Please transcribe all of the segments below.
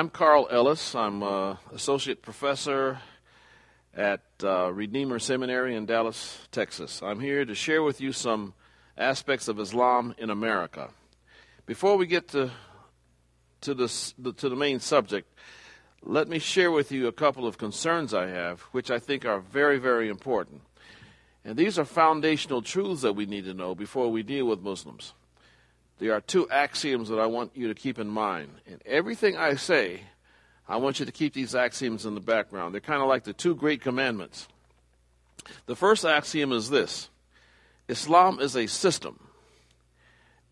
I'm Carl Ellis. I'm uh, associate professor at uh, Redeemer Seminary in Dallas, Texas. I'm here to share with you some aspects of Islam in America. Before we get to to this to the main subject, let me share with you a couple of concerns I have, which I think are very, very important. And these are foundational truths that we need to know before we deal with Muslims. There are two axioms that I want you to keep in mind. And everything I say, I want you to keep these axioms in the background. They're kind of like the two great commandments. The first axiom is this Islam is a system,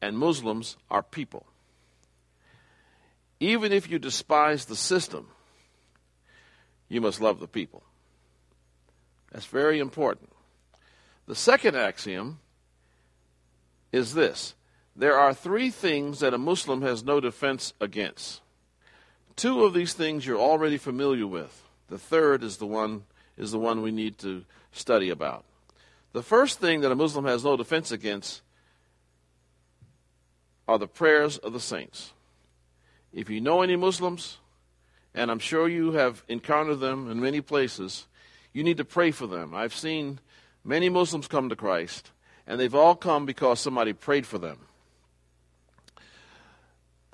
and Muslims are people. Even if you despise the system, you must love the people. That's very important. The second axiom is this there are three things that a Muslim has no defense against. Two of these things you're already familiar with. The third is the one is the one we need to study about. The first thing that a Muslim has no defense against are the prayers of the saints. If you know any Muslims, and I'm sure you have encountered them in many places, you need to pray for them. I've seen many Muslims come to Christ, and they've all come because somebody prayed for them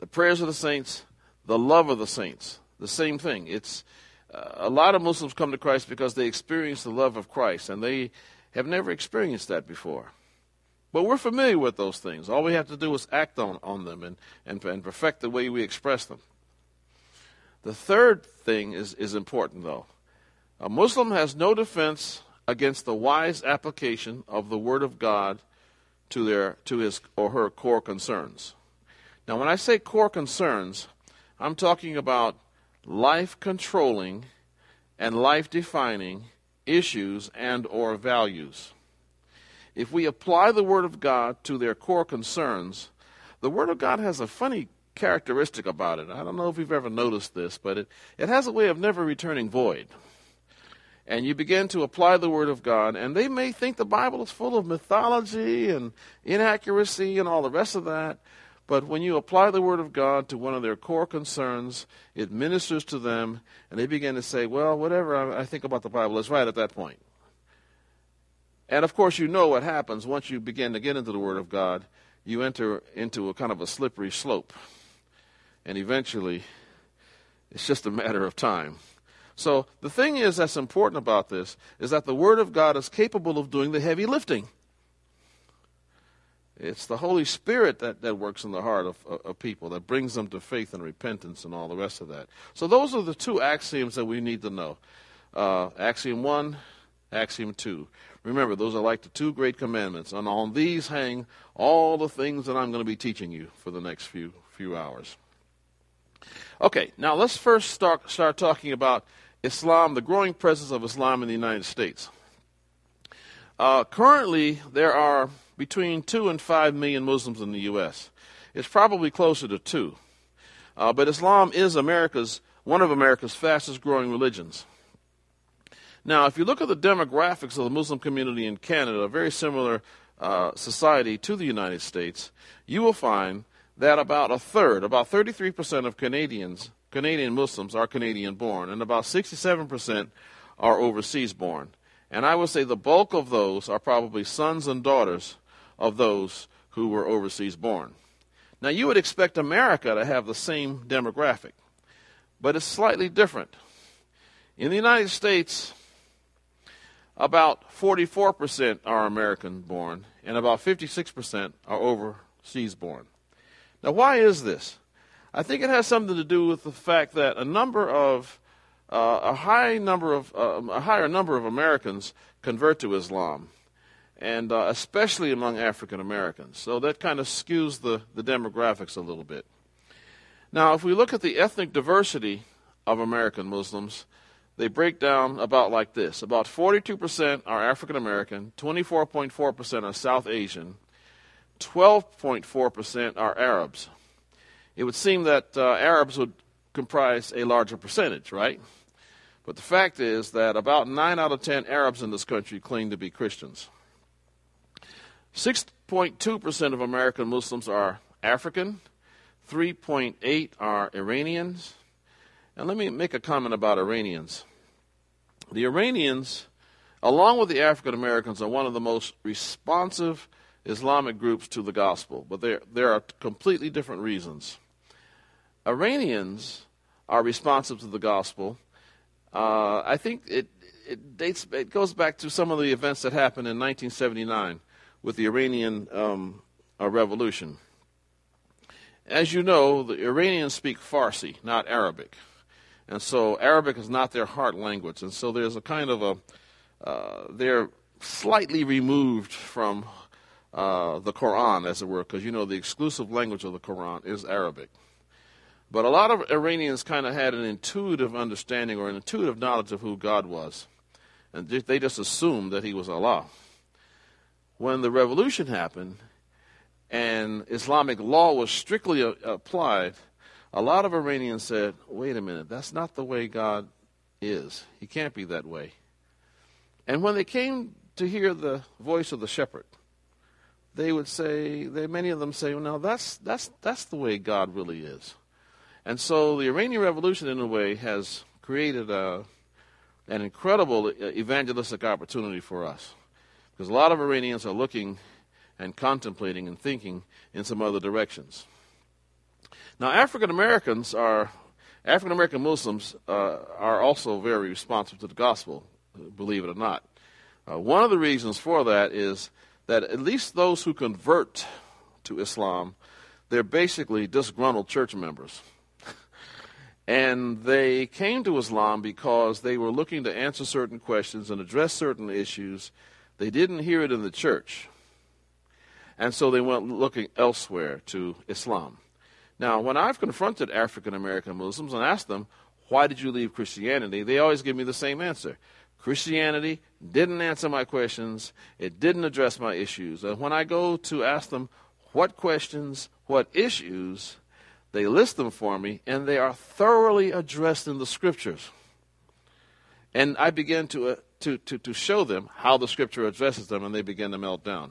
the prayers of the saints, the love of the saints. The same thing. It's uh, a lot of Muslims come to Christ because they experience the love of Christ, and they have never experienced that before. But we're familiar with those things. All we have to do is act on, on them and, and, and perfect the way we express them. The third thing is, is important, though. A Muslim has no defense against the wise application of the Word of God to, their, to his or her core concerns. Now, when I say core concerns, I'm talking about life controlling and life defining issues and or values. If we apply the word of God to their core concerns, the word of God has a funny characteristic about it. I don't know if you've ever noticed this, but it, it has a way of never returning void. And you begin to apply the Word of God, and they may think the Bible is full of mythology and inaccuracy and all the rest of that, but when you apply the Word of God to one of their core concerns, it ministers to them, and they begin to say, Well, whatever I think about the Bible is right at that point. And of course, you know what happens once you begin to get into the Word of God. You enter into a kind of a slippery slope. And eventually, it's just a matter of time. So, the thing is that's important about this is that the Word of God is capable of doing the heavy lifting. It's the Holy Spirit that, that works in the heart of, of people, that brings them to faith and repentance and all the rest of that. So, those are the two axioms that we need to know uh, Axiom 1, Axiom 2. Remember, those are like the two great commandments, and on these hang all the things that I'm going to be teaching you for the next few, few hours. Okay, now let's first start, start talking about Islam, the growing presence of Islam in the United States. Uh, currently, there are between 2 and 5 million Muslims in the U.S. It's probably closer to 2. Uh, but Islam is America's one of America's fastest growing religions. Now, if you look at the demographics of the Muslim community in Canada, a very similar uh, society to the United States, you will find that about a third, about 33% of Canadians, Canadian Muslims are Canadian born, and about 67% are overseas born. And I would say the bulk of those are probably sons and daughters of those who were overseas born. Now, you would expect America to have the same demographic, but it's slightly different. In the United States, about 44% are American born, and about 56% are overseas born. Now, why is this? I think it has something to do with the fact that a number of uh, a high number of uh, a higher number of Americans convert to Islam and uh, especially among African Americans. So that kind of skews the, the demographics a little bit. Now, if we look at the ethnic diversity of American Muslims, they break down about like this about 42% are African American, 24.4% are South Asian, 12.4% are Arabs. It would seem that uh, Arabs would comprise a larger percentage, right? But the fact is that about 9 out of 10 Arabs in this country claim to be Christians. 6.2% of American Muslims are African, 3.8 are Iranians. And let me make a comment about Iranians. The Iranians, along with the African Americans, are one of the most responsive Islamic groups to the gospel, but there, there are completely different reasons. Iranians are responsive to the gospel. Uh, I think it, it dates it goes back to some of the events that happened in 1979 with the Iranian um, uh, revolution. As you know, the Iranians speak Farsi, not Arabic. And so Arabic is not their heart language. And so there's a kind of a, uh, they're slightly removed from uh, the Quran, as it were, because you know the exclusive language of the Quran is Arabic. But a lot of Iranians kind of had an intuitive understanding or an intuitive knowledge of who God was. And they just assumed that he was Allah. When the revolution happened and Islamic law was strictly a- applied, a lot of Iranians said, wait a minute, that's not the way God is. He can't be that way. And when they came to hear the voice of the shepherd, they would say, they, many of them say, well, now that's, that's, that's the way God really is. And so the Iranian Revolution, in a way, has created a, an incredible uh, evangelistic opportunity for us. Because a lot of Iranians are looking and contemplating and thinking in some other directions. Now, African Americans are African American Muslims uh, are also very responsive to the gospel, believe it or not. Uh, one of the reasons for that is that at least those who convert to Islam, they're basically disgruntled church members. and they came to Islam because they were looking to answer certain questions and address certain issues. They didn't hear it in the church. And so they went looking elsewhere to Islam. Now, when I've confronted African American Muslims and asked them, why did you leave Christianity? They always give me the same answer. Christianity didn't answer my questions. It didn't address my issues. And when I go to ask them what questions, what issues, they list them for me, and they are thoroughly addressed in the scriptures. And I begin to, uh, to, to, to show them how the scripture addresses them, and they begin to melt down.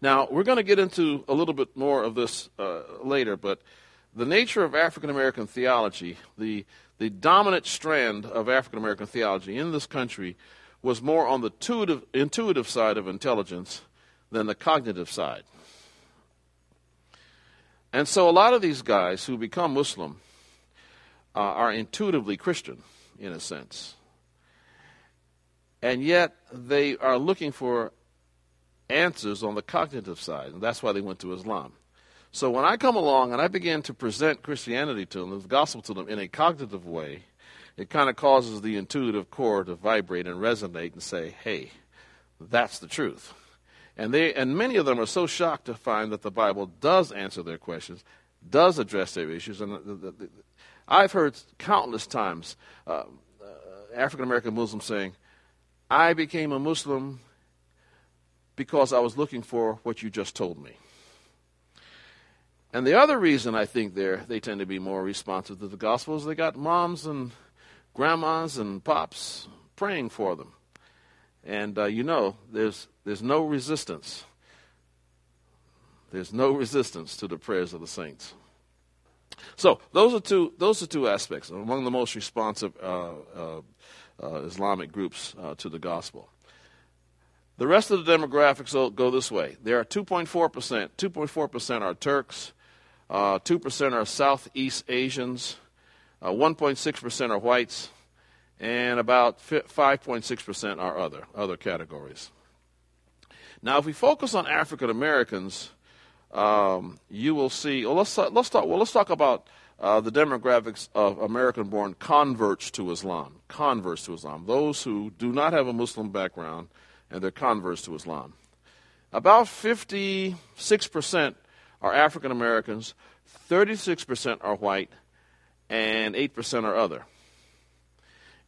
Now, we're going to get into a little bit more of this uh, later, but the nature of African American theology, the, the dominant strand of African American theology in this country, was more on the intuitive, intuitive side of intelligence than the cognitive side. And so a lot of these guys who become Muslim uh, are intuitively Christian, in a sense. And yet they are looking for answers on the cognitive side, and that's why they went to Islam. So when I come along and I begin to present Christianity to them, the gospel to them in a cognitive way, it kind of causes the intuitive core to vibrate and resonate and say, "Hey, that's the truth." And they and many of them are so shocked to find that the Bible does answer their questions, does address their issues, and the, the, the, I've heard countless times uh, uh, African American Muslims saying, "I became a Muslim because I was looking for what you just told me. And the other reason I think they they tend to be more responsive to the gospel is they got moms and grandmas and pops praying for them. And uh, you know, there's, there's no resistance. There's no resistance to the prayers of the saints. So those are two, those are two aspects among the most responsive uh, uh, Islamic groups uh, to the gospel. The rest of the demographics go this way. There are 2.4%. 2.4% are Turks. Uh, 2% are Southeast Asians. Uh, 1.6% are whites. And about 5.6% are other, other categories. Now, if we focus on African Americans, um, you will see. Well, let's let's talk. Well, let's talk about uh, the demographics of American-born converts to Islam. Converts to Islam, those who do not have a Muslim background and they're converts to Islam. About 56% are African Americans, 36% are white, and 8% are other.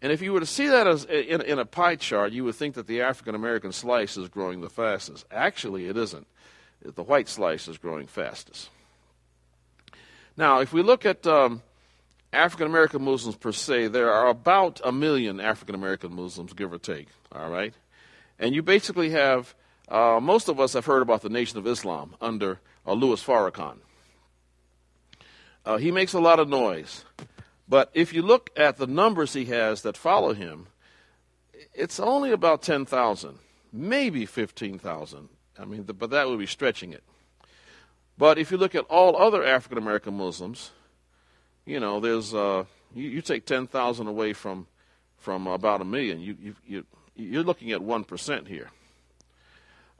And if you were to see that as in, in a pie chart, you would think that the African American slice is growing the fastest. Actually, it isn't. The white slice is growing fastest. Now, if we look at um, African American Muslims per se, there are about a million African American Muslims, give or take. All right? And you basically have, uh, most of us have heard about the Nation of Islam under uh, Louis Farrakhan. Uh, he makes a lot of noise. But if you look at the numbers he has that follow him, it's only about 10,000, maybe 15,000. I mean, but that would be stretching it. But if you look at all other African American Muslims, you know, there's uh, you, you take 10,000 away from from about a million, you, you, you, you're looking at 1% here.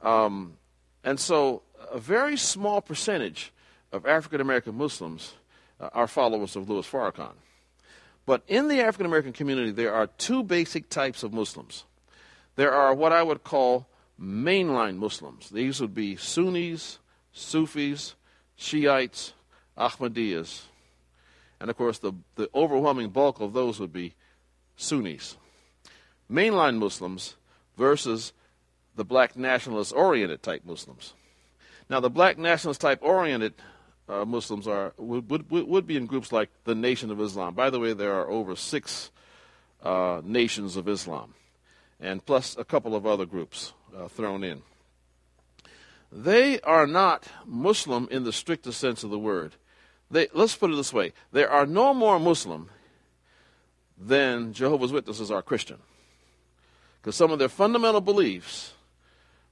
Um, and so a very small percentage of African American Muslims uh, are followers of Louis Farrakhan. But in the African American community, there are two basic types of Muslims. There are what I would call mainline Muslims. These would be Sunnis, Sufis, Shiites, Ahmadiyas. And of course, the, the overwhelming bulk of those would be Sunnis. Mainline Muslims versus the black nationalist oriented type Muslims. Now, the black nationalist type oriented uh, Muslims are would, would, would be in groups like the Nation of Islam. By the way, there are over six uh, nations of Islam, and plus a couple of other groups uh, thrown in. They are not Muslim in the strictest sense of the word. They, let's put it this way: there are no more Muslim than Jehovah's Witnesses are Christian, because some of their fundamental beliefs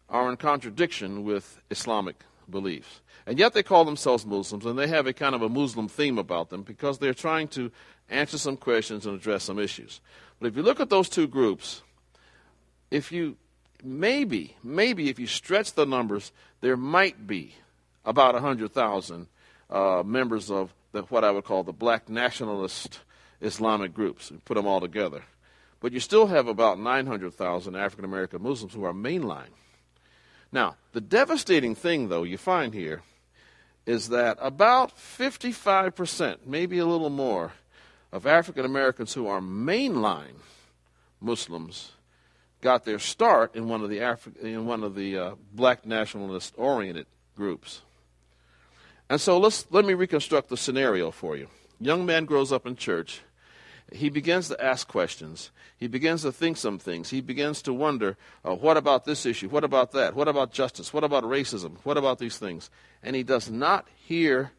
are in contradiction with Islamic beliefs. And yet they call themselves Muslims, and they have a kind of a Muslim theme about them because they're trying to answer some questions and address some issues. But if you look at those two groups, if you maybe, maybe if you stretch the numbers, there might be about 100,000 uh, members of the, what I would call the black nationalist Islamic groups, and put them all together. But you still have about 900,000 African American Muslims who are mainline. Now, the devastating thing, though, you find here is that about 55%, maybe a little more, of African Americans who are mainline Muslims got their start in one of the Afri- in one of the uh, black nationalist oriented groups. And so let's let me reconstruct the scenario for you. Young man grows up in church he begins to ask questions. He begins to think some things. He begins to wonder, uh, what about this issue? What about that? What about justice? What about racism? What about these things? And he does not hear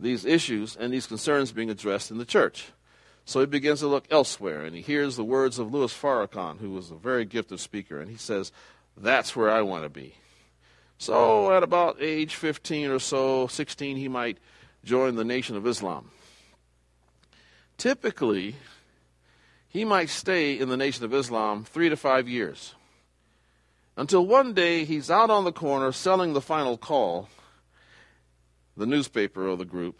these issues and these concerns being addressed in the church. So he begins to look elsewhere, and he hears the words of Louis Farrakhan, who was a very gifted speaker, and he says, That's where I want to be. So at about age 15 or so, 16, he might join the Nation of Islam typically he might stay in the Nation of Islam three to five years. Until one day he's out on the corner selling the final call, the newspaper of the group,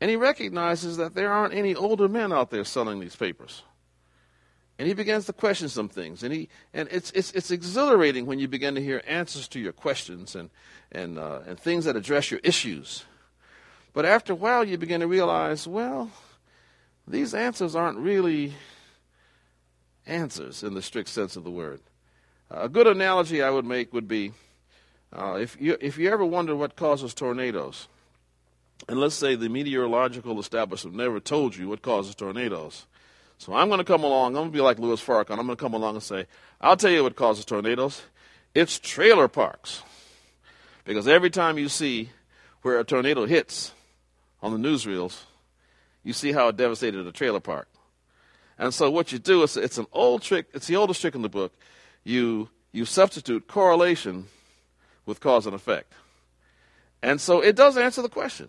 and he recognizes that there aren't any older men out there selling these papers. And he begins to question some things, and he and it's it's it's exhilarating when you begin to hear answers to your questions and and uh, and things that address your issues. But after a while, you begin to realize, well, these answers aren't really answers in the strict sense of the word. a good analogy I would make would be uh, if, you, if you ever wonder what causes tornadoes, and let's say the meteorological establishment never told you what causes tornadoes. So I'm going to come along, I'm going to be like Louis Farrakhan, I'm going to come along and say, I'll tell you what causes tornadoes. It's trailer parks. Because every time you see where a tornado hits on the newsreels, you see how it devastated a trailer park. And so what you do is it's an old trick. It's the oldest trick in the book. You you substitute correlation with cause and effect. And so it does answer the question.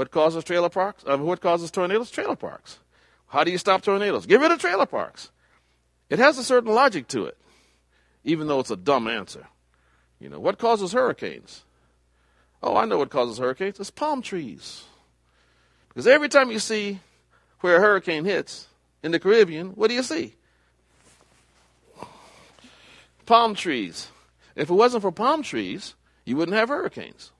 What causes trailer parks? Uh, what causes tornadoes? Trailer parks. How do you stop tornadoes? Get rid of trailer parks. It has a certain logic to it, even though it's a dumb answer. You know, what causes hurricanes? Oh, I know what causes hurricanes. It's palm trees. Because every time you see where a hurricane hits in the Caribbean, what do you see? Palm trees. If it wasn't for palm trees, you wouldn't have hurricanes.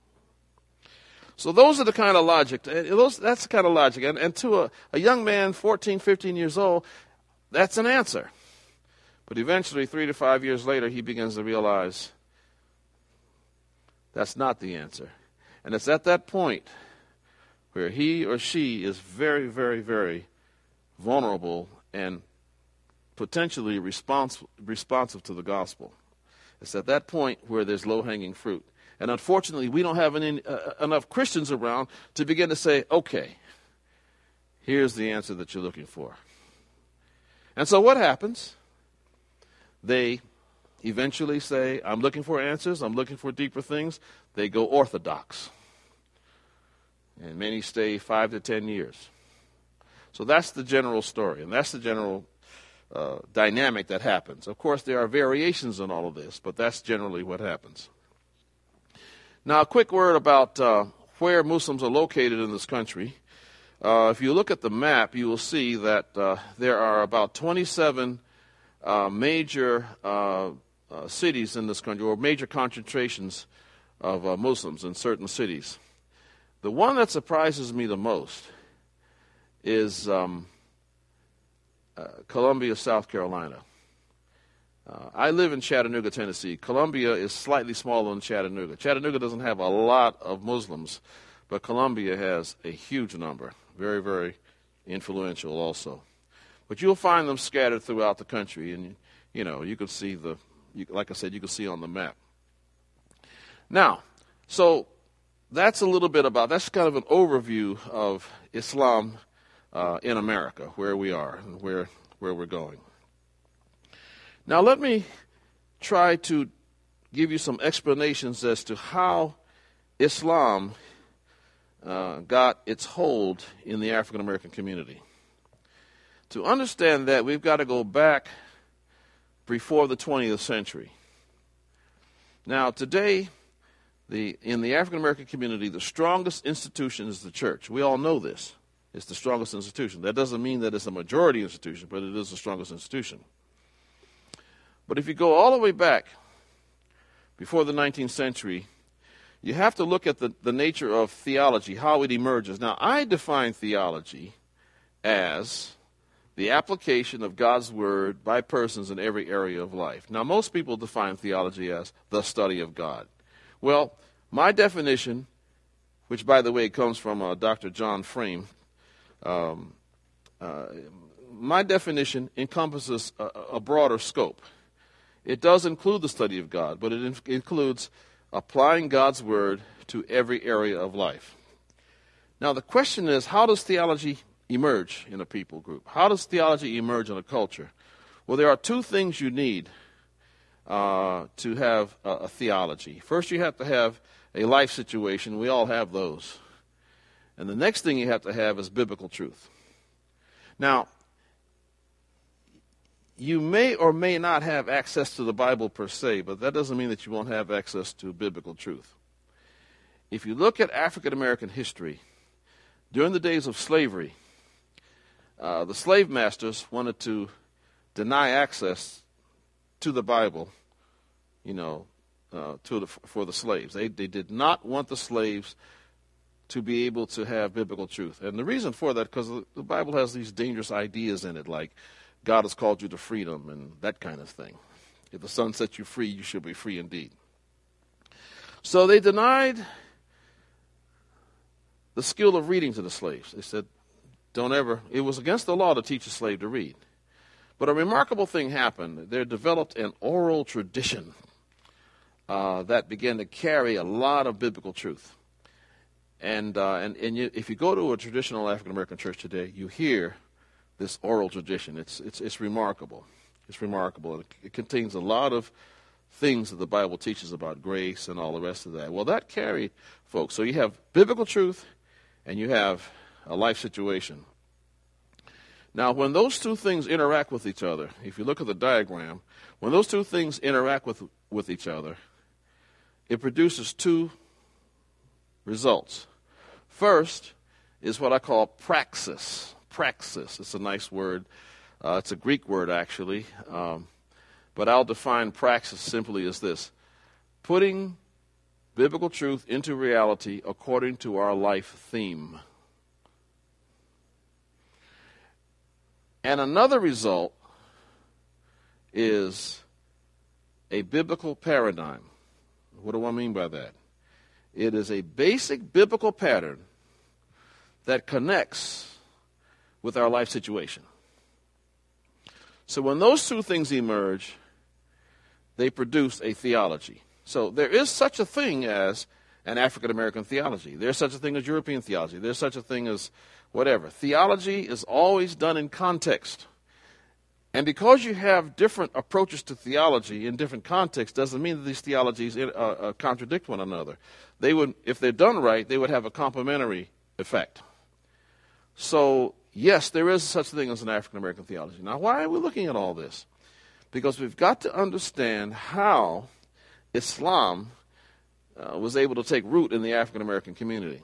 So those are the kind of logic. Those, that's the kind of logic. And, and to a, a young man, 14, 15 years old, that's an answer. But eventually, three to five years later, he begins to realize that's not the answer. And it's at that point where he or she is very, very, very vulnerable and potentially respons- responsive to the gospel. It's at that point where there's low hanging fruit. And unfortunately, we don't have any, uh, enough Christians around to begin to say, okay, here's the answer that you're looking for. And so what happens? They eventually say, I'm looking for answers, I'm looking for deeper things. They go orthodox. And many stay five to ten years. So that's the general story, and that's the general uh, dynamic that happens. Of course, there are variations in all of this, but that's generally what happens. Now, a quick word about uh, where Muslims are located in this country. Uh, if you look at the map, you will see that uh, there are about 27 uh, major uh, uh, cities in this country, or major concentrations of Muslims in certain cities. The one that surprises me the most is um, Columbia, South Carolina. Uh, I live in Chattanooga, Tennessee. Columbia is slightly smaller than Chattanooga. Chattanooga doesn't have a lot of Muslims, but Columbia has a huge number. Very, very influential also. But you'll find them scattered throughout the country, and you know you can see the, you, like I said, you can see on the map. Now, so that's a little bit about that's kind of an overview of Islam uh, in America, where we are and where where we're going. Now, let me try to give you some explanations as to how Islam uh, got its hold in the African American community. To understand that, we've got to go back before the 20th century. Now, today, the, in the African American community, the strongest institution is the church. We all know this. It's the strongest institution. That doesn't mean that it's a majority institution, but it is the strongest institution. But if you go all the way back before the 19th century, you have to look at the, the nature of theology, how it emerges. Now, I define theology as the application of God's Word by persons in every area of life. Now, most people define theology as the study of God. Well, my definition, which by the way comes from uh, Dr. John Frame, um, uh, my definition encompasses a, a, broader scope. It does include the study of God, but it in- includes applying God's Word to every area of life. Now, the question is how does theology emerge in a people group? How does theology emerge in a culture? Well, there are two things you need uh, to have a, a, theology. First, you have to have a life situation. We all have those. And the next thing you have to have is biblical truth. Now, you may or may not have access to the Bible per se, but that doesn't mean that you won't have access to biblical truth. If you look at African American history, during the days of slavery, uh, the slave masters wanted to deny access to the Bible, you know, uh, to the, for the slaves. They, they did not want the slaves to be able to have biblical truth. And the reason for that, because the Bible has these dangerous ideas in it, like God has called you to freedom and that kind of thing. If the Son sets you free, you shall be free indeed. So they denied the skill of reading to the slaves. They said, don't ever, it was against the law to teach a slave to read. But a remarkable thing happened. There developed an oral tradition uh, that began to carry a lot of biblical truth. And, uh, and, and you, if you go to a traditional African American church today, you hear this oral tradition. It's, it's, it's remarkable. It's remarkable. It, it contains a lot of things that the Bible teaches about grace and all the rest of that. Well, that carried folks. So you have biblical truth and you have a life situation. Now, when those two things interact with each other, if you look at the diagram, when those two things interact with, with each other, it produces two results. First is what I call praxis. Praxis. It's a nice word. Uh, it's a Greek word, actually. Um, but I'll define praxis simply as this putting biblical truth into reality according to our life theme. And another result is a biblical paradigm. What do I mean by that? It is a basic biblical pattern that connects with our life situation. So when those two things emerge, they produce a theology. So there is such a thing as an African American theology. There's such a thing as European theology. There's such a thing as whatever. Theology is always done in context. And because you have different approaches to theology in different contexts, doesn't mean that these theologies uh, uh, contradict one another. They would, if they're done right, they would have a complementary effect. So, yes, there is such a thing as an African American theology. Now, why are we looking at all this? Because we've got to understand how Islam uh, was able to take root in the African American community.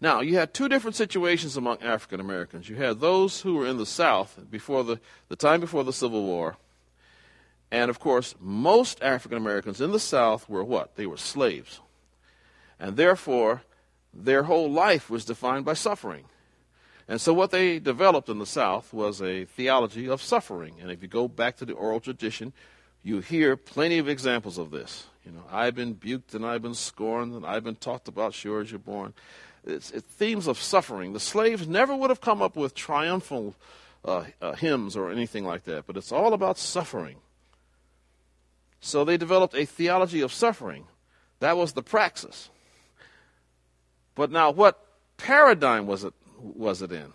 Now, you had two different situations among African Americans. You had those who were in the South before the, the time before the Civil War. And of course, most African Americans in the South were what? They were slaves. And therefore, their whole life was defined by suffering. And so, what they developed in the South was a theology of suffering. And if you go back to the oral tradition, you hear plenty of examples of this. You know, I've been buked and I've been scorned and I've been talked about, sure as you're born. It's, it's themes of suffering. The slaves never would have come up with triumphal uh, uh, hymns or anything like that, but it's all about suffering. So they developed a theology of suffering. That was the praxis. But now, what paradigm was it, was it in?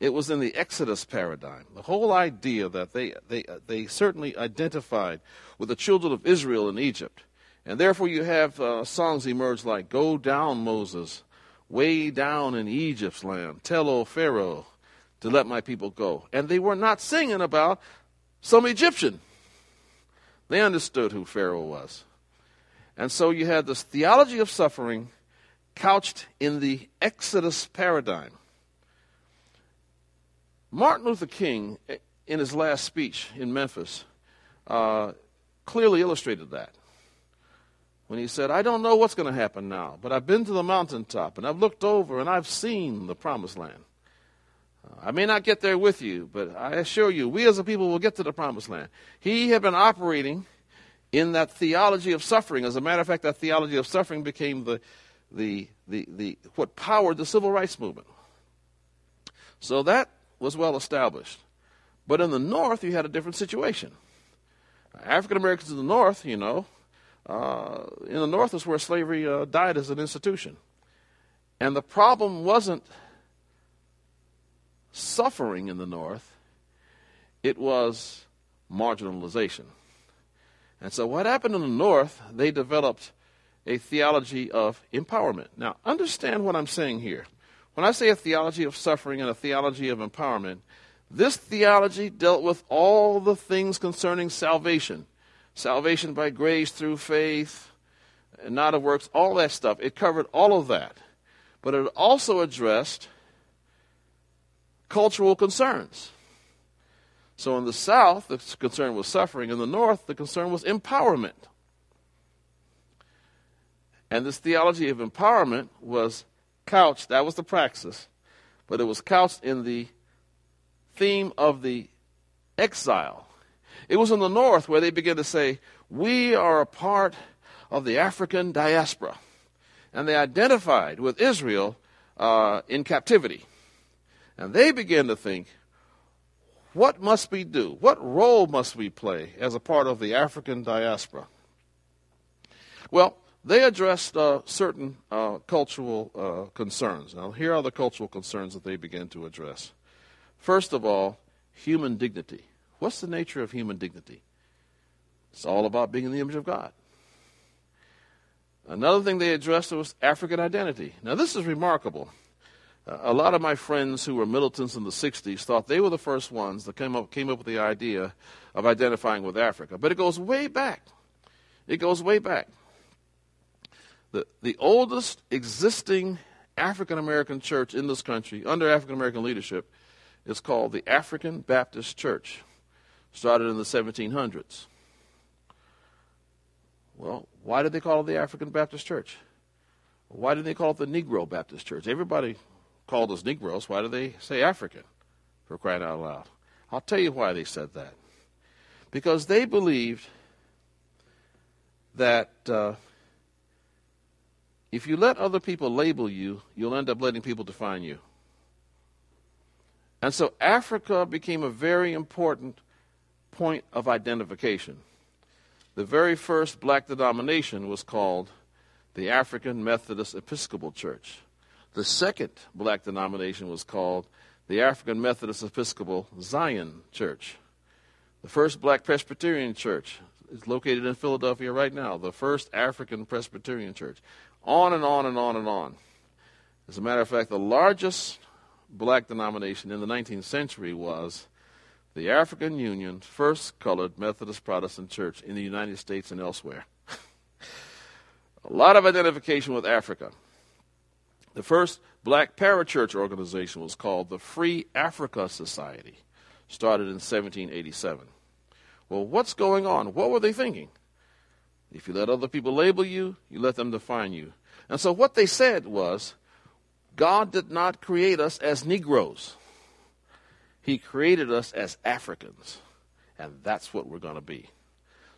It was in the Exodus paradigm. The whole idea that they, they, they certainly identified with the children of Israel in Egypt. And therefore, you have uh, songs emerge like Go Down, Moses, way down in Egypt's land. Tell, O Pharaoh, to let my people go. And they were not singing about some Egyptian. They understood who Pharaoh was. And so you had this theology of suffering couched in the Exodus paradigm. Martin Luther King, in his last speech in Memphis, uh, clearly illustrated that. When he said, I don't know what's going to happen now, but I've been to the mountaintop and I've looked over and I've seen the promised land. Uh, I may not get there with you, but I assure you, we as a people will get to the promised land. He had been operating in that theology of suffering. As a matter of fact, that theology of suffering became the, the, the, the, what powered the civil rights movement. So that was well established. But in the North, you had a different situation. African Americans in the North, you know, uh, in the North is where slavery uh, died as an institution. And the problem wasn't suffering in the North, it was marginalization. And so, what happened in the North, they developed a theology of empowerment. Now, understand what I'm saying here. When I say a theology of suffering and a theology of empowerment, this theology dealt with all the things concerning salvation salvation by grace through faith, and not of works, all that stuff. It covered all of that. But it also addressed cultural concerns. So in the South, the concern was suffering. In the North, the concern was empowerment. And this theology of empowerment was couched, that was the praxis, but it was couched in the theme of the exile. It was in the north where they began to say, We are a part of the African diaspora. And they identified with Israel uh, in captivity. And they began to think, what must we do? What role must we play as a part of the African diaspora? Well, they addressed uh, certain uh, cultural uh, concerns. Now, here are the cultural concerns that they began to address. First of all, human dignity. What's the nature of human dignity? It's all about being in the image of God. Another thing they addressed was African identity. Now, this is remarkable. A lot of my friends who were militants in the 60s thought they were the first ones that came up, came up with the idea of identifying with Africa. But it goes way back. It goes way back. The, the oldest existing African American church in this country, under African American leadership, is called the African Baptist Church started in the 1700s. Well, why did they call it the African Baptist Church? Why did they call it the Negro Baptist Church? Everybody called us Negroes. Why do they say African? For crying out loud. I'll tell you why they said that. Because they believed that uh, if you let other people label you, you'll end up letting people define you. And so Africa became a very important point of identification. the very first black denomination was called the African Methodist Episcopal Church. The second black denomination was called the African Methodist Episcopal Zion Church. The first black Presbyterian church is located in Philadelphia right now, the first African Presbyterian church. On and on and on and on. As a matter of fact, the largest black denomination in the 19th century was the African Union First Colored Methodist Protestant Church in the United States and elsewhere. a lot of identification with Africa. The first black parachurch organization was called the Free Africa Society, started in 1787. Well, what's going on? What were they thinking? If you let other people label you, you let them define you. And so what they said was God did not create us as Negroes, He created us as Africans. And that's what we're going to be.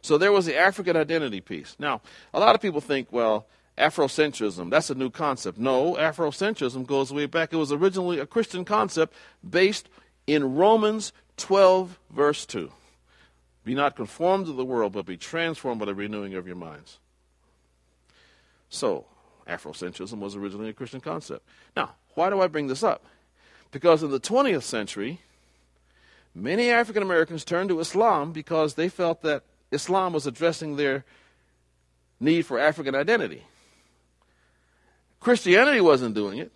So there was the African identity piece. Now, a lot of people think, well, Afrocentrism, that's a new concept. No, Afrocentrism goes way back. It was originally a Christian concept based in Romans 12, verse 2. Be not conformed to the world, but be transformed by the renewing of your minds. So, Afrocentrism was originally a Christian concept. Now, why do I bring this up? Because in the 20th century, many African Americans turned to Islam because they felt that Islam was addressing their need for African identity. Christianity wasn't doing it.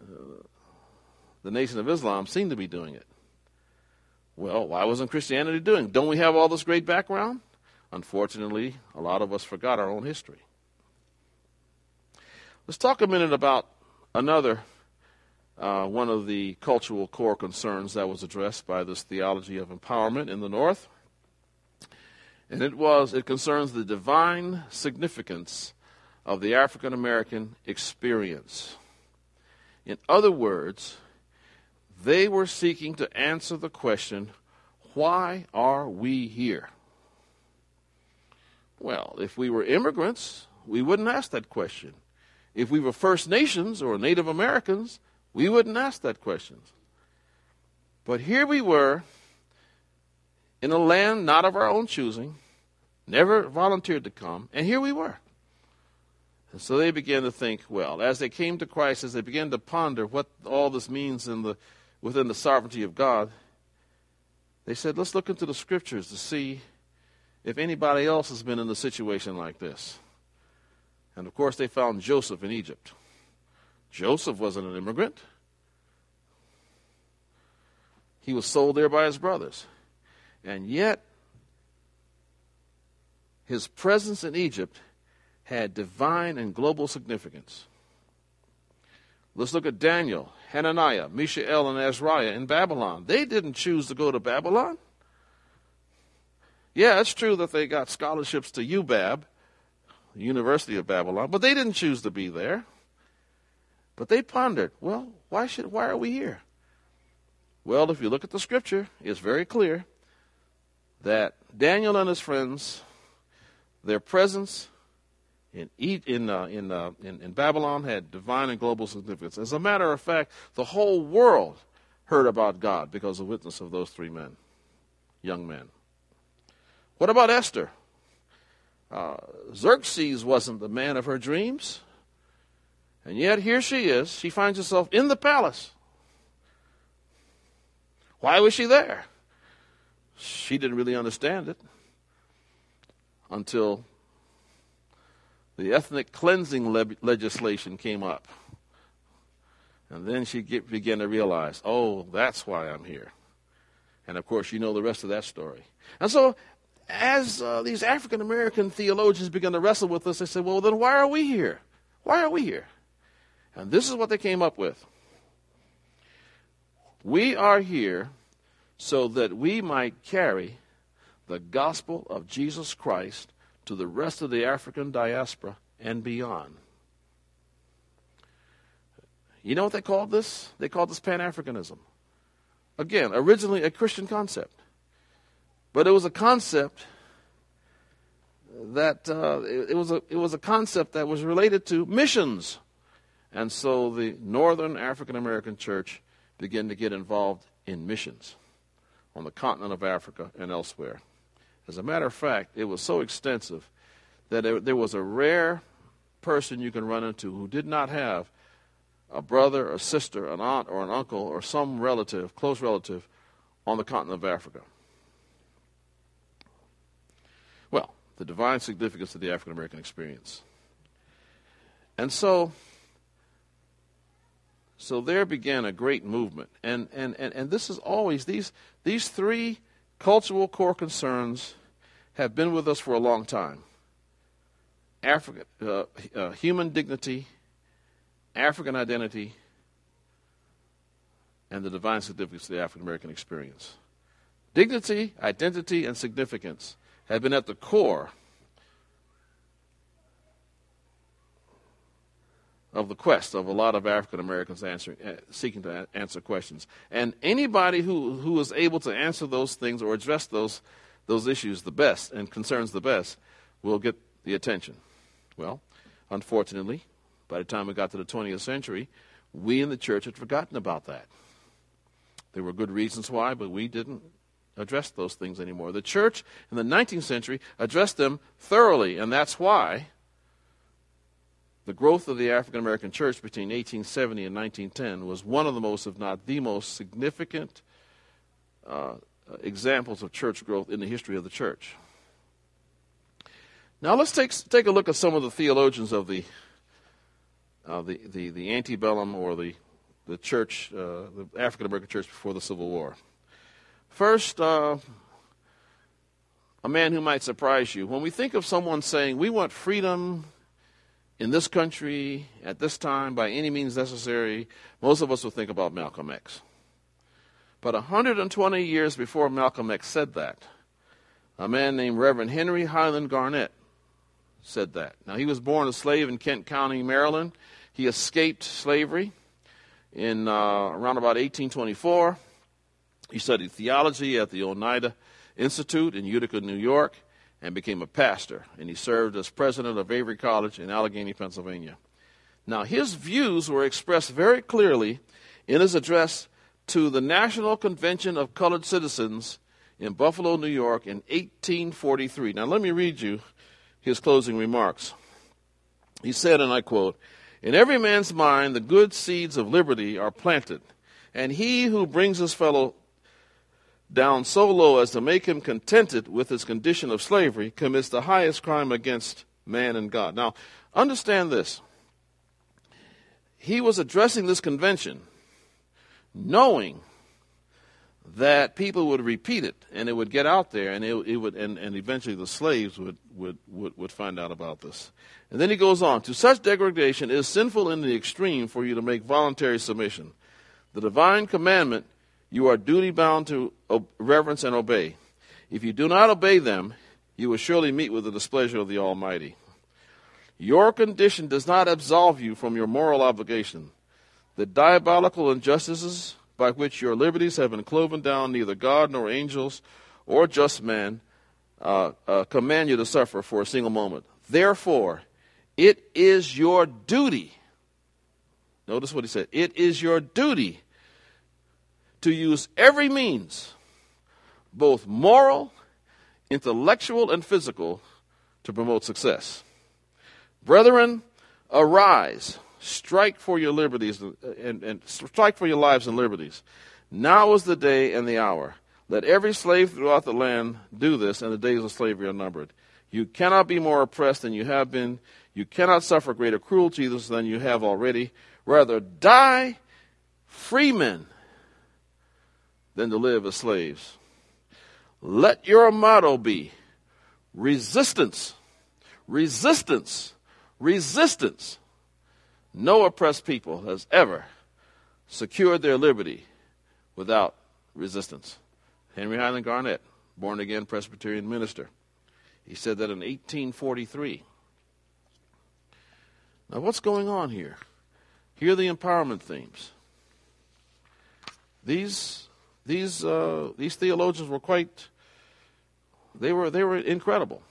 Uh, the Nation of Islam seemed to be doing it. Well, why wasn't Christianity doing? Don't we have all this great background? Unfortunately, a lot of us forgot our own history. Let's talk a minute about another uh, one of the cultural core concerns that was addressed by this theology of empowerment in the North. And it was it concerns the divine significance of the African American experience. In other words, they were seeking to answer the question why are we here? Well, if we were immigrants, we wouldn't ask that question. If we were First Nations or Native Americans, we wouldn't ask that question. But here we were in a land not of our own choosing, never volunteered to come, and here we were. And so they began to think, well, as they came to Christ, as they began to ponder what all this means in the within the sovereignty of God, they said, let's look into the scriptures to see if anybody else has been in a situation like this. And of course, they found Joseph in Egypt. Joseph wasn't an immigrant, he was sold there by his brothers. And yet, his presence in Egypt had divine and global significance. Let's look at Daniel, Hananiah, Mishael, and Azariah in Babylon. They didn't choose to go to Babylon. Yeah, it's true that they got scholarships to UBAB, University of Babylon, but they didn't choose to be there. But they pondered, well, why should why are we here? Well, if you look at the scripture, it's very clear that Daniel and his friends, their presence in in, uh, in, uh, in, in Babylon had divine and global significance. As a matter of fact, the whole world heard about God because of the witness of those three men, young men. What about Esther? Uh, Xerxes wasn't the man of her dreams. And yet here she is. She finds herself in the palace. Why was she there? She didn't really understand it until the ethnic cleansing le- legislation came up. And then she get, began to realize, oh, that's why I'm here. And of course, you know the rest of that story. And so, as uh, these African American theologians began to wrestle with this, they said, well, then why are we here? Why are we here? And this is what they came up with. We are here so that we might carry the gospel of Jesus Christ to the rest of the African diaspora and beyond. You know what they called this? They called this Pan Africanism. Again, originally a Christian concept. But it was a concept that uh, it, it, was a it was a concept that was related to missions, and so the Northern African American Church began to get involved in missions on the continent of Africa and elsewhere. As a matter of fact, it was so extensive that there was a rare person you can run into who did not have a brother, a sister, an aunt, or an uncle, or some relative, close relative, on the continent of Africa. Well, the divine significance of the African American experience. And so, so there began a great movement. And, and, and, and this is always, these, these three cultural core concerns have been with us for a long time. African, uh, uh, human dignity, African identity, and the divine significance of the African American experience. Dignity, identity, and significance have been at the core of the quest of a lot of African Americans answering, uh, seeking to answer questions. And anybody who, who is able to answer those things or address those, those issues the best and concerns the best will get the attention. Well, unfortunately, by the time we got to the 20th century, we in the church had forgotten about that. There were good reasons why, but we didn't address those things anymore. The church in the 19th century addressed them thoroughly, and that's why the growth of the African American church between 1870 and 1910 was one of the most, if not the most, significant uh, examples of church growth in the history of the church. Now let's take, take a look at some of the theologians of the, uh, the, the, the antebellum or the, the church, uh, the African American church before the Civil War. First, uh, a man who might surprise you. When we think of someone saying, we want freedom in this country at this time by any means necessary, most of us will think about Malcolm X. But 120 years before Malcolm X said that, a man named Reverend Henry Highland Garnet said that. Now, he was born a slave in Kent County, Maryland. He escaped slavery in uh, around about 1824. He studied theology at the Oneida Institute in Utica, New York, and became a pastor. And he served as president of Avery College in Allegheny, Pennsylvania. Now, his views were expressed very clearly in his address to the National Convention of Colored Citizens in Buffalo, New York in 1843. Now, let me read you his closing remarks. He said, and I quote, In every man's mind the good seeds of liberty are planted, and he who brings his fellow down so low as to make him contented with his condition of slavery commits the highest crime against man and God. Now, understand this. He was addressing this convention knowing that people would repeat it and it would get out there and it, it would and, and eventually the slaves would, would, would, would find out about this. And then he goes on, to such degradation is sinful in the extreme for you to make voluntary submission. The divine commandment you are duty bound to reverence and obey. If you do not obey them, you will surely meet with the displeasure of the Almighty. Your condition does not absolve you from your moral obligation. The diabolical injustices by which your liberties have been cloven down, neither God nor angels or just men uh, uh, command you to suffer for a single moment. Therefore, it is your duty. Notice what he said. It is your duty to use every means, both moral, intellectual, and physical, to promote success. Brethren, arise Strike for your liberties and, and strike for your lives and liberties. Now is the day and the hour. Let every slave throughout the land do this, and the days of slavery are numbered. You cannot be more oppressed than you have been. You cannot suffer greater cruelty than you have already. Rather, die freemen than to live as slaves. Let your motto be resistance, resistance, resistance no oppressed people has ever secured their liberty without resistance. Henry Highland Garnet, born again Presbyterian minister, he said that in 1843. Now, what's going on here? Here are the empowerment themes. These, these, uh, these theologians were quite, they were, they were incredible.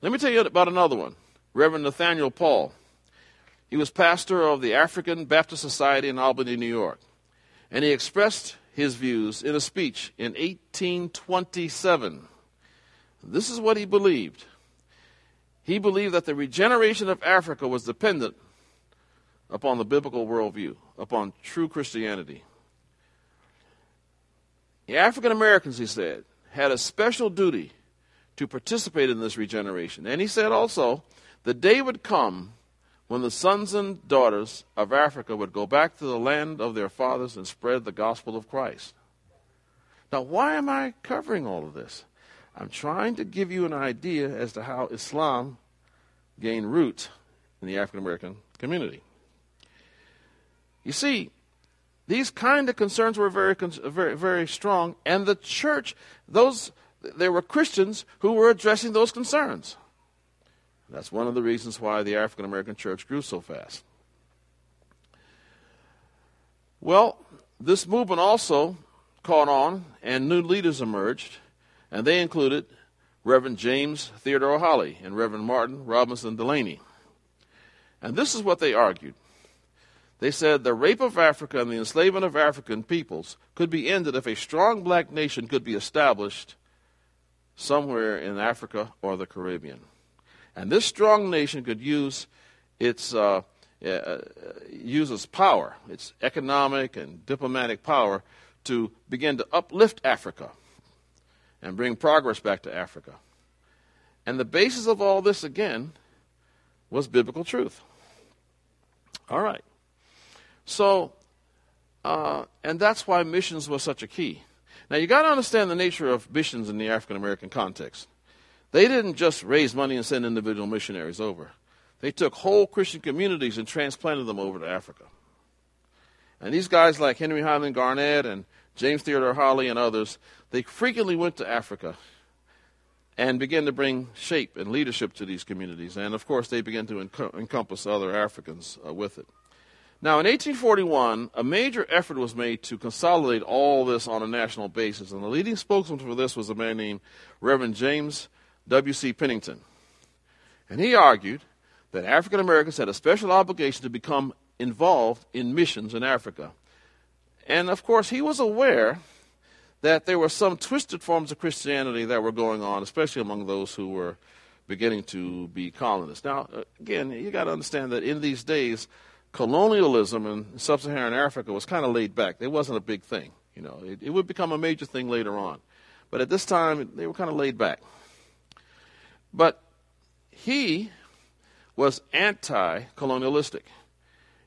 Let me tell you about another one Reverend Nathaniel Paul. He was pastor of the African Baptist Society in Albany, New York. And he expressed his views in a speech in 1827. This is what he believed. He believed that the regeneration of Africa was dependent upon the biblical worldview, upon true Christianity. The African Americans, he said, had a special duty to participate in this regeneration. And he said also, the day would come when the sons and daughters of Africa would go back to the land of their fathers and spread the gospel of Christ. Now, why am I covering all of this? I'm trying to give you an idea as to how Islam gained roots in the African American community. You see, these kind of concerns were very, very, very strong, and the church, those there were Christians who were addressing those concerns. That's one of the reasons why the African American church grew so fast. Well, this movement also caught on, and new leaders emerged, and they included Reverend James Theodore Holly and Reverend Martin Robinson Delany. And this is what they argued. They said the rape of Africa and the enslavement of African peoples could be ended if a strong black nation could be established somewhere in Africa or the Caribbean. And this strong nation could use its uh, uh, uses power, its economic and diplomatic power, to begin to uplift Africa and bring progress back to Africa. And the basis of all this, again, was biblical truth. All right. So, uh, and that's why missions was such a key. Now, you got to understand the nature of missions in the African American context. They didn't just raise money and send individual missionaries over. They took whole Christian communities and transplanted them over to Africa. And these guys like Henry Highland Garnet and James Theodore Holly and others, they frequently went to Africa and began to bring shape and leadership to these communities. And of course, they began to encompass other Africans uh, with it. Now, in 1841, a major effort was made to consolidate all this on a national basis, and the leading spokesman for this was a man named Reverend James W.C. Pennington. And he argued that African Americans had a special obligation to become involved in missions in Africa. And of course, he was aware that there were some twisted forms of Christianity that were going on, especially among those who were beginning to be colonists. Now, uh, again, you got to understand that in these days, colonialism in sub-Saharan Africa was kind of laid back. It wasn't a big thing. You know, it, it would become a major thing later on, but at this time they were kind of laid back. But he was anti-colonialistic,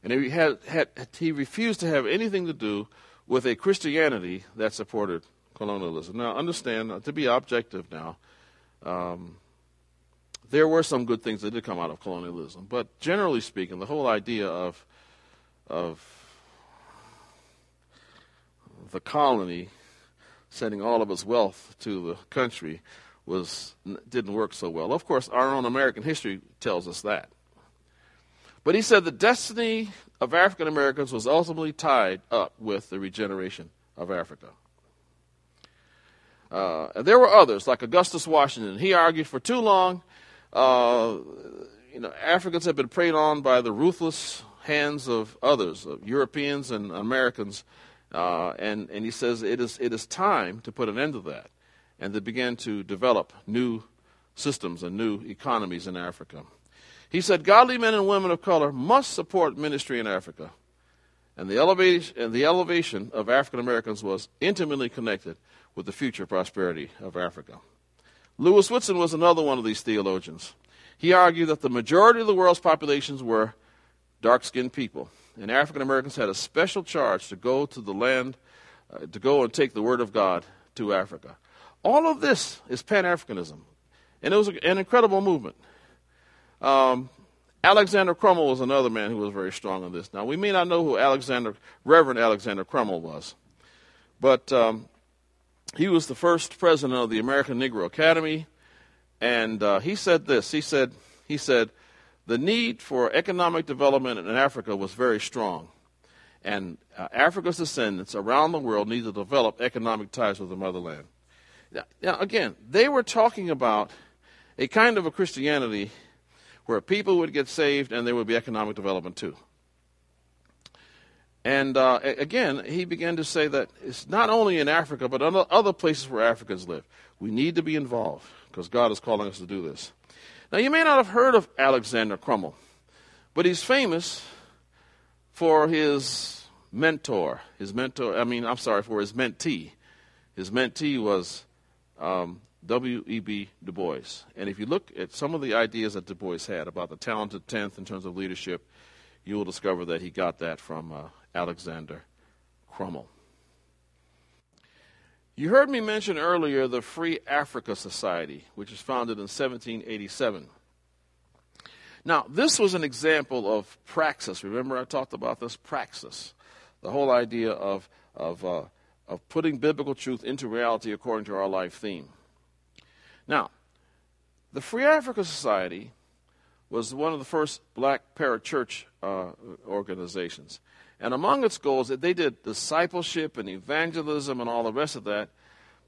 and he had, had he refused to have anything to do with a Christianity that supported colonialism. Now, understand to be objective now. Um, there were some good things that did come out of colonialism, but generally speaking, the whole idea of of the colony sending all of its wealth to the country was didn't work so well. Of course, our own American history tells us that. But he said the destiny of African Americans was ultimately tied up with the regeneration of Africa. Uh, there were others, like Augustus Washington. He argued for too long uh, you know, Africans have been preyed on by the ruthless hands of others, of Europeans and Americans, uh, and and he says it is it is time to put an end to that, and to begin to develop new systems and new economies in Africa. He said godly men and women of color must support ministry in Africa, and the elevation and the elevation of African Americans was intimately connected with the future prosperity of Africa. Lewis Woodson was another one of these theologians. He argued that the majority of the world's populations were dark skinned people, and African Americans had a special charge to go to the land, uh, to go and take the Word of God to Africa. All of this is Pan Africanism, and it was an incredible movement. Um, Alexander Crummell was another man who was very strong on this. Now, we may not know who Alexander, Reverend Alexander Crummell was, but um, he was the first president of the American Negro Academy, and uh, he said this. He said, he said, the need for economic development in Africa was very strong, and uh, Africa's descendants around the world need to develop economic ties with the motherland. Now, now, again, they were talking about a kind of a Christianity where people would get saved and there would be economic development too. And uh, again, he began to say that it's not only in Africa, but other places where Africans live. We need to be involved. because God is calling us to do this. Now, you may not have heard of Alexander Crummell, but he's famous for his mentor. His mentor, I mean, I'm sorry, for his mentee. His mentee was um, W.E.B. Du Bois. And if you look at some of the ideas that Du Bois had about the talented tenth in terms of leadership, you will discover that he got that from uh, Alexander Crummell. You heard me mention earlier the Free Africa Society, which was founded in 1787. Now, this was an example of praxis. Remember, I talked about this praxis, the whole idea of, of, uh, of putting biblical truth into reality according to our life theme. Now, the Free Africa Society was one of the first black parachurch uh, organizations. And among its goals, they did discipleship and evangelism and all the rest of that.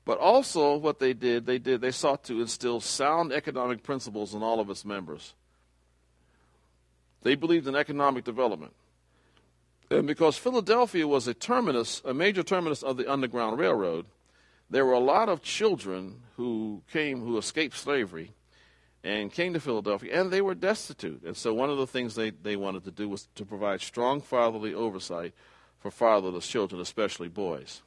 But also, what they did, they did, they sought to instill sound economic principles in all of its members. They believed in economic development. And because Philadelphia was a terminus, a major terminus of the Underground Railroad, there were a lot of children who came, who escaped slavery and came to Philadelphia, and they were destitute. And so one of the things they, they wanted to do was to provide strong fatherly oversight for fatherless children, especially boys.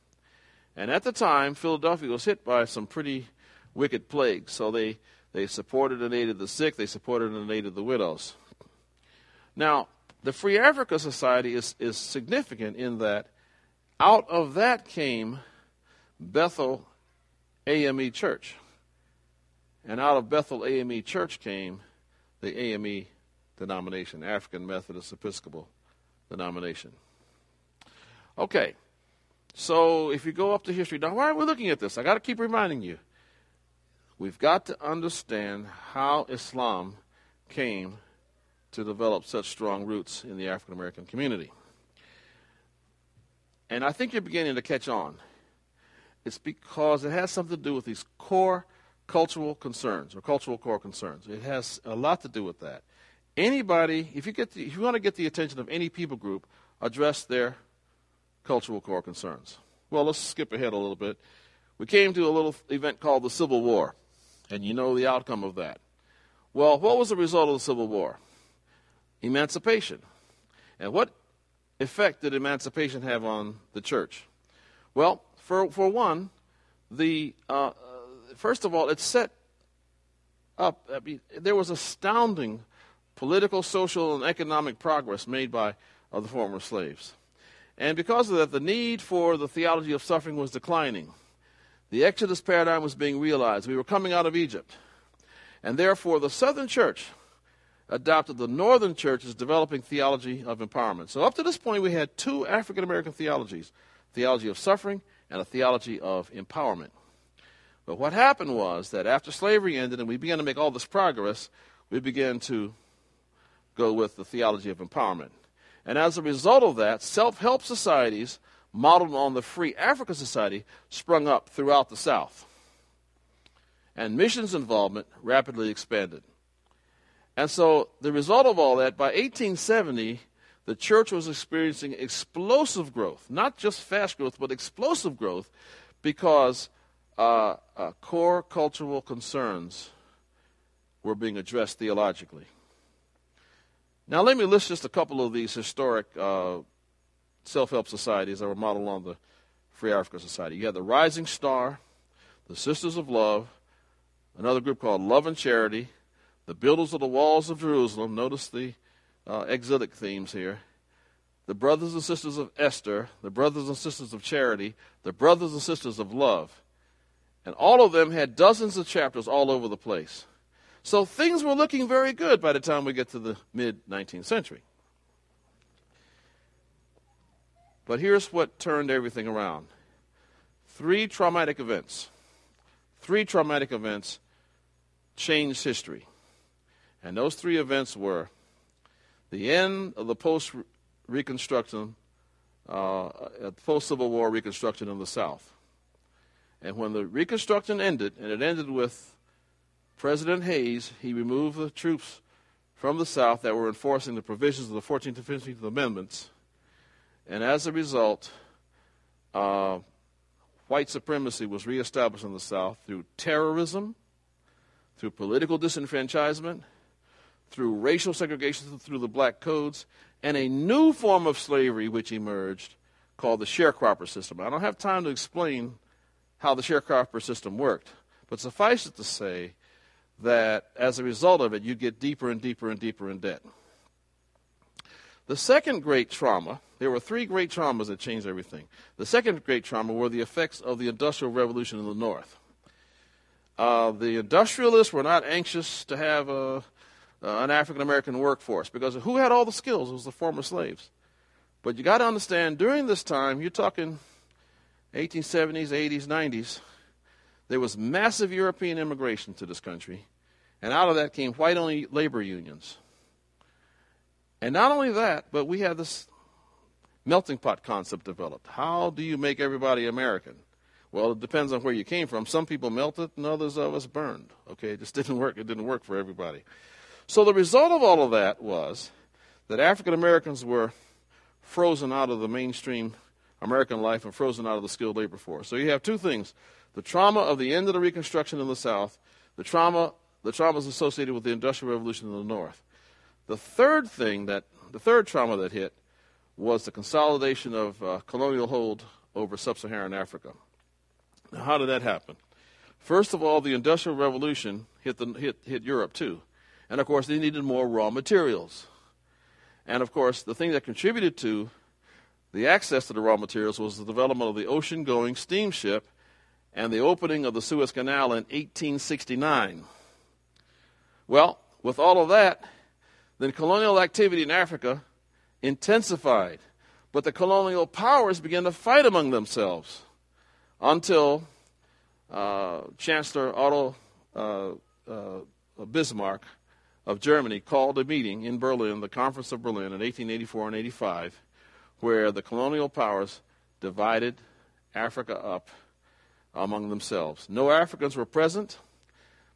And at the time, Philadelphia was hit by some pretty wicked plagues. So they, they supported and aided the sick, they supported and aided the widows. Now, the Free Africa Society is, is significant in that out of that came Bethel AME Church. And out of Bethel AME Church came the AME denomination, African Methodist Episcopal denomination. Okay, so if you go up to history, now why are we looking at this? I got to keep reminding you. We've got to understand how Islam came to develop such strong roots in the African American community. And I think you're beginning to catch on. It's because it has something to do with these core cultural concerns or cultural core concerns. It has a lot to do with that. Anybody, if you get the, if you want to get the attention of any people group, address their cultural core concerns. Well, let's skip ahead a little bit. We came to a little event called the Civil War, and you know the outcome of that. Well, what was the result of the Civil War? emancipation. And what effect did emancipation have on the church? Well, for, for one, the, uh, first of all, it set up, I mean, there was astounding political, social, and economic progress made by uh, the former slaves. And because of that, the need for the theology of suffering was declining. The Exodus paradigm was being realized. We were coming out of Egypt. And therefore, the Southern Church adopted the Northern Church's developing theology of empowerment. So up to this point, we had two African American theologies theology of suffering and a theology of empowerment. But what happened was that after slavery ended and we began to make all this progress, we began to go with the theology of empowerment. And as a result of that, self help societies modeled on the Free Africa Society sprung up throughout the South. And missions involvement rapidly expanded. And so the result of all that, by 1870, the church was experiencing explosive growth, not just fast growth, but explosive growth, because uh, uh, core cultural concerns were being addressed theologically. Now, let me list just a couple of these historic uh, self help societies that were modeled on the Free Africa Society. You had the Rising Star, the Sisters of Love, another group called Love and Charity, the builders of the walls of Jerusalem. Notice the uh, exilic themes here. The brothers and sisters of Esther, the brothers and sisters of charity, the brothers and sisters of love. And all of them had dozens of chapters all over the place. So things were looking very good by the time we get to the mid 19th century. But here's what turned everything around three traumatic events. Three traumatic events changed history. And those three events were the end of the post Reconstruction, uh, uh post Civil War Reconstruction in the South. And when the Reconstruction ended, and it ended with President Hayes, he removed the troops from the South that were enforcing the provisions of the 14th and 15th Amendments. And as a result, uh, white supremacy was reestablished in the South through terrorism, through political disenfranchisement, through racial segregation through the black codes, and a new form of slavery which emerged called the sharecropper system. I don't have time to explain how the sharecropper system worked, but suffice it to say that as a result of it, you get deeper and deeper and deeper in debt. The second great trauma, there were three great traumas that changed everything. The second great trauma were the effects of the Industrial Revolution in the North. Uh, the industrialists were not anxious to have a, uh, an African American workforce because who had all the skills? It was the former slaves. But you got to understand, during this time, you're talking 1870s, 80s, 90s, there was massive European immigration to this country, and out of that came white only labor unions. And not only that, but we had this melting pot concept developed. How do you make everybody American? Well, it depends on where you came from. Some people melted, and others of us burned. Okay, it just didn't work. It didn't work for everybody. So the result of all of that was that African Americans were frozen out of the mainstream American life and frozen out of the skilled labor force. So you have two things the trauma of the end of the Reconstruction in the South, the trauma the traumas associated with the Industrial Revolution in the North. The third thing that the third trauma that hit was the consolidation of uh, colonial hold over sub-Saharan Africa. Now, how did that happen? First of all, the Industrial Revolution hit, the, hit, hit Europe too. And of course, they needed more raw materials. And of course, the thing that contributed to the access to the raw materials was the development of the ocean going steamship and the opening of the Suez Canal in 1869. Well, with all of that, then colonial activity in Africa intensified. But the colonial powers began to fight among themselves until uh, Chancellor Otto uh, uh, Bismarck of Germany called a meeting in Berlin, the Conference of Berlin in 1884 and 85, where the colonial powers divided Africa up among themselves. No Africans were present,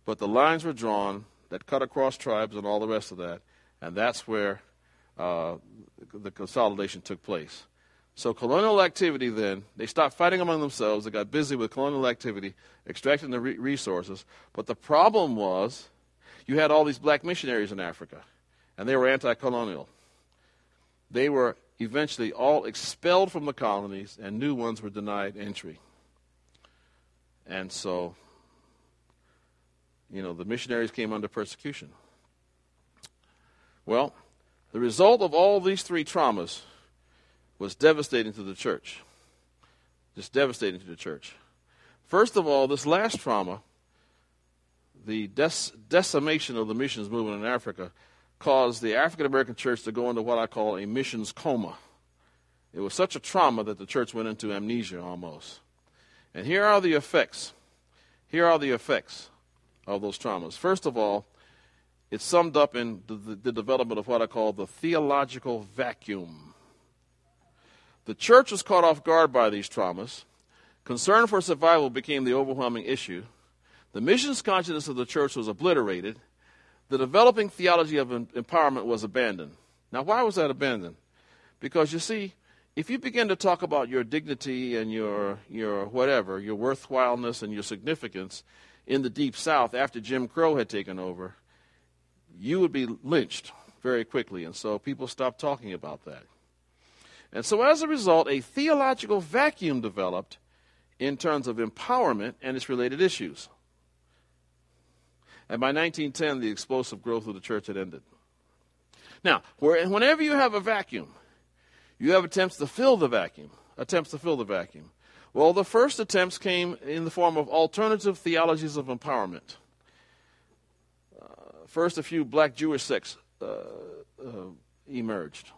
but the lines were drawn that cut across tribes and all the rest of that, and that's where uh, the consolidation took place. So colonial activity then, they stopped fighting among themselves. They got busy with colonial activity, extracting the re- resources. But the problem was you had all these black missionaries in Africa, and they were anti colonial. They were eventually all expelled from the colonies, and new ones were denied entry. And so, you know, the missionaries came under persecution. Well, the result of all these three traumas was devastating to the church. Just devastating to the church. First of all, this last trauma the des- decimation of the missions movement in Africa caused the African American church to go into what I call a missions coma. It was such a trauma that the church went into amnesia almost. And here are the effects. Here are the effects of those traumas. First of all, it's summed up in the, the, development of what I call the theological vacuum. The church was caught off guard by these traumas. Concern for survival became the overwhelming issue. The missions consciousness of the church was obliterated. The developing theology of empowerment was abandoned. Now, why was that abandoned? Because you see, if you begin to talk about your dignity and your, your whatever, your worthwhileness and your significance in the Deep South after Jim Crow had taken over, you would be lynched very quickly. And so people stopped talking about that. And so as a result, a theological vacuum developed in terms of empowerment and its related issues. And by 1910, the explosive growth of the church had ended. Now, whenever you have a vacuum, you have attempts to fill the vacuum. Attempts to fill the vacuum. Well, the first attempts came in the form of alternative theologies of empowerment. Uh, first, a few black Jewish sects uh, uh, emerged.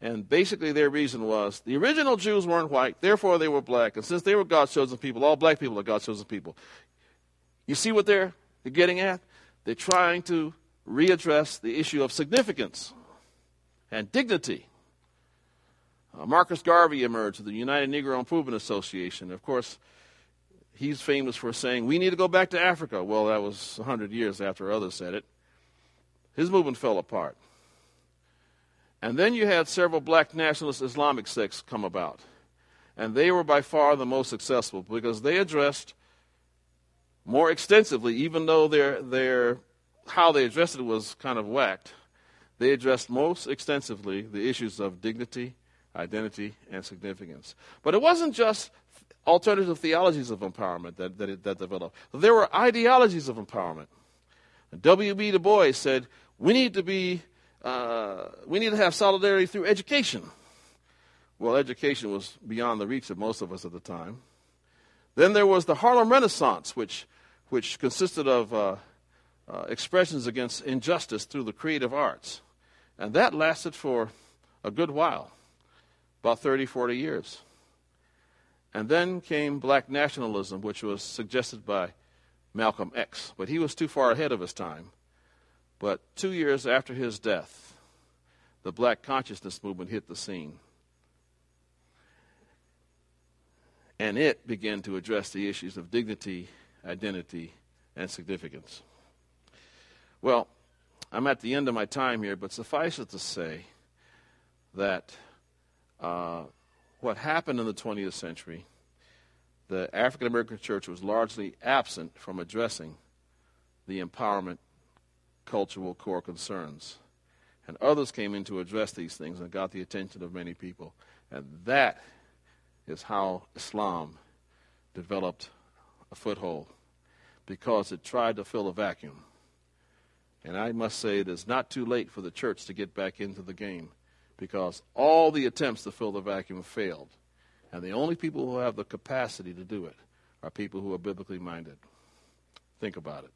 And basically, their reason was the original Jews weren't white, therefore they were black. And since they were God's chosen people, all black people are God's chosen people. You see what they're they're getting at? They're trying to readdress the issue of significance and dignity. Uh, Marcus Garvey emerged with the United Negro Improvement Association. Of course, he's famous for saying, We need to go back to Africa. Well, that was 100 years after others said it. His movement fell apart. And then you had several black nationalist Islamic sects come about. And they were by far the most successful because they addressed more extensively, even though their, their, how they addressed it was kind of whacked. They addressed most extensively the issues of dignity, identity, and significance. But it wasn't just alternative theologies of empowerment that, that, that developed. There were ideologies of empowerment. W.B. Du Bois said, we need to be, uh, we need to have solidarity through education. Well, education was beyond the reach of most of us at the time. Then there was the Harlem Renaissance, which, which consisted of uh, uh, expressions against injustice through the creative arts. And that lasted for a good while, about 30, 40 years. And then came black nationalism, which was suggested by Malcolm X, but he was too far ahead of his time. But two years after his death, the black consciousness movement hit the scene. And it began to address the issues of dignity, identity, and significance. Well, I'm at the end of my time here, but suffice it to say that uh, what happened in the 20th century, the African American church was largely absent from addressing the empowerment cultural core concerns. And others came in to address these things and got the attention of many people. And that is how Islam developed a foothold because it tried to fill a vacuum. And I must say it is not too late for the church to get back into the game because all the attempts to fill the vacuum failed. And the only people who have the capacity to do it are people who are biblically minded. Think about it.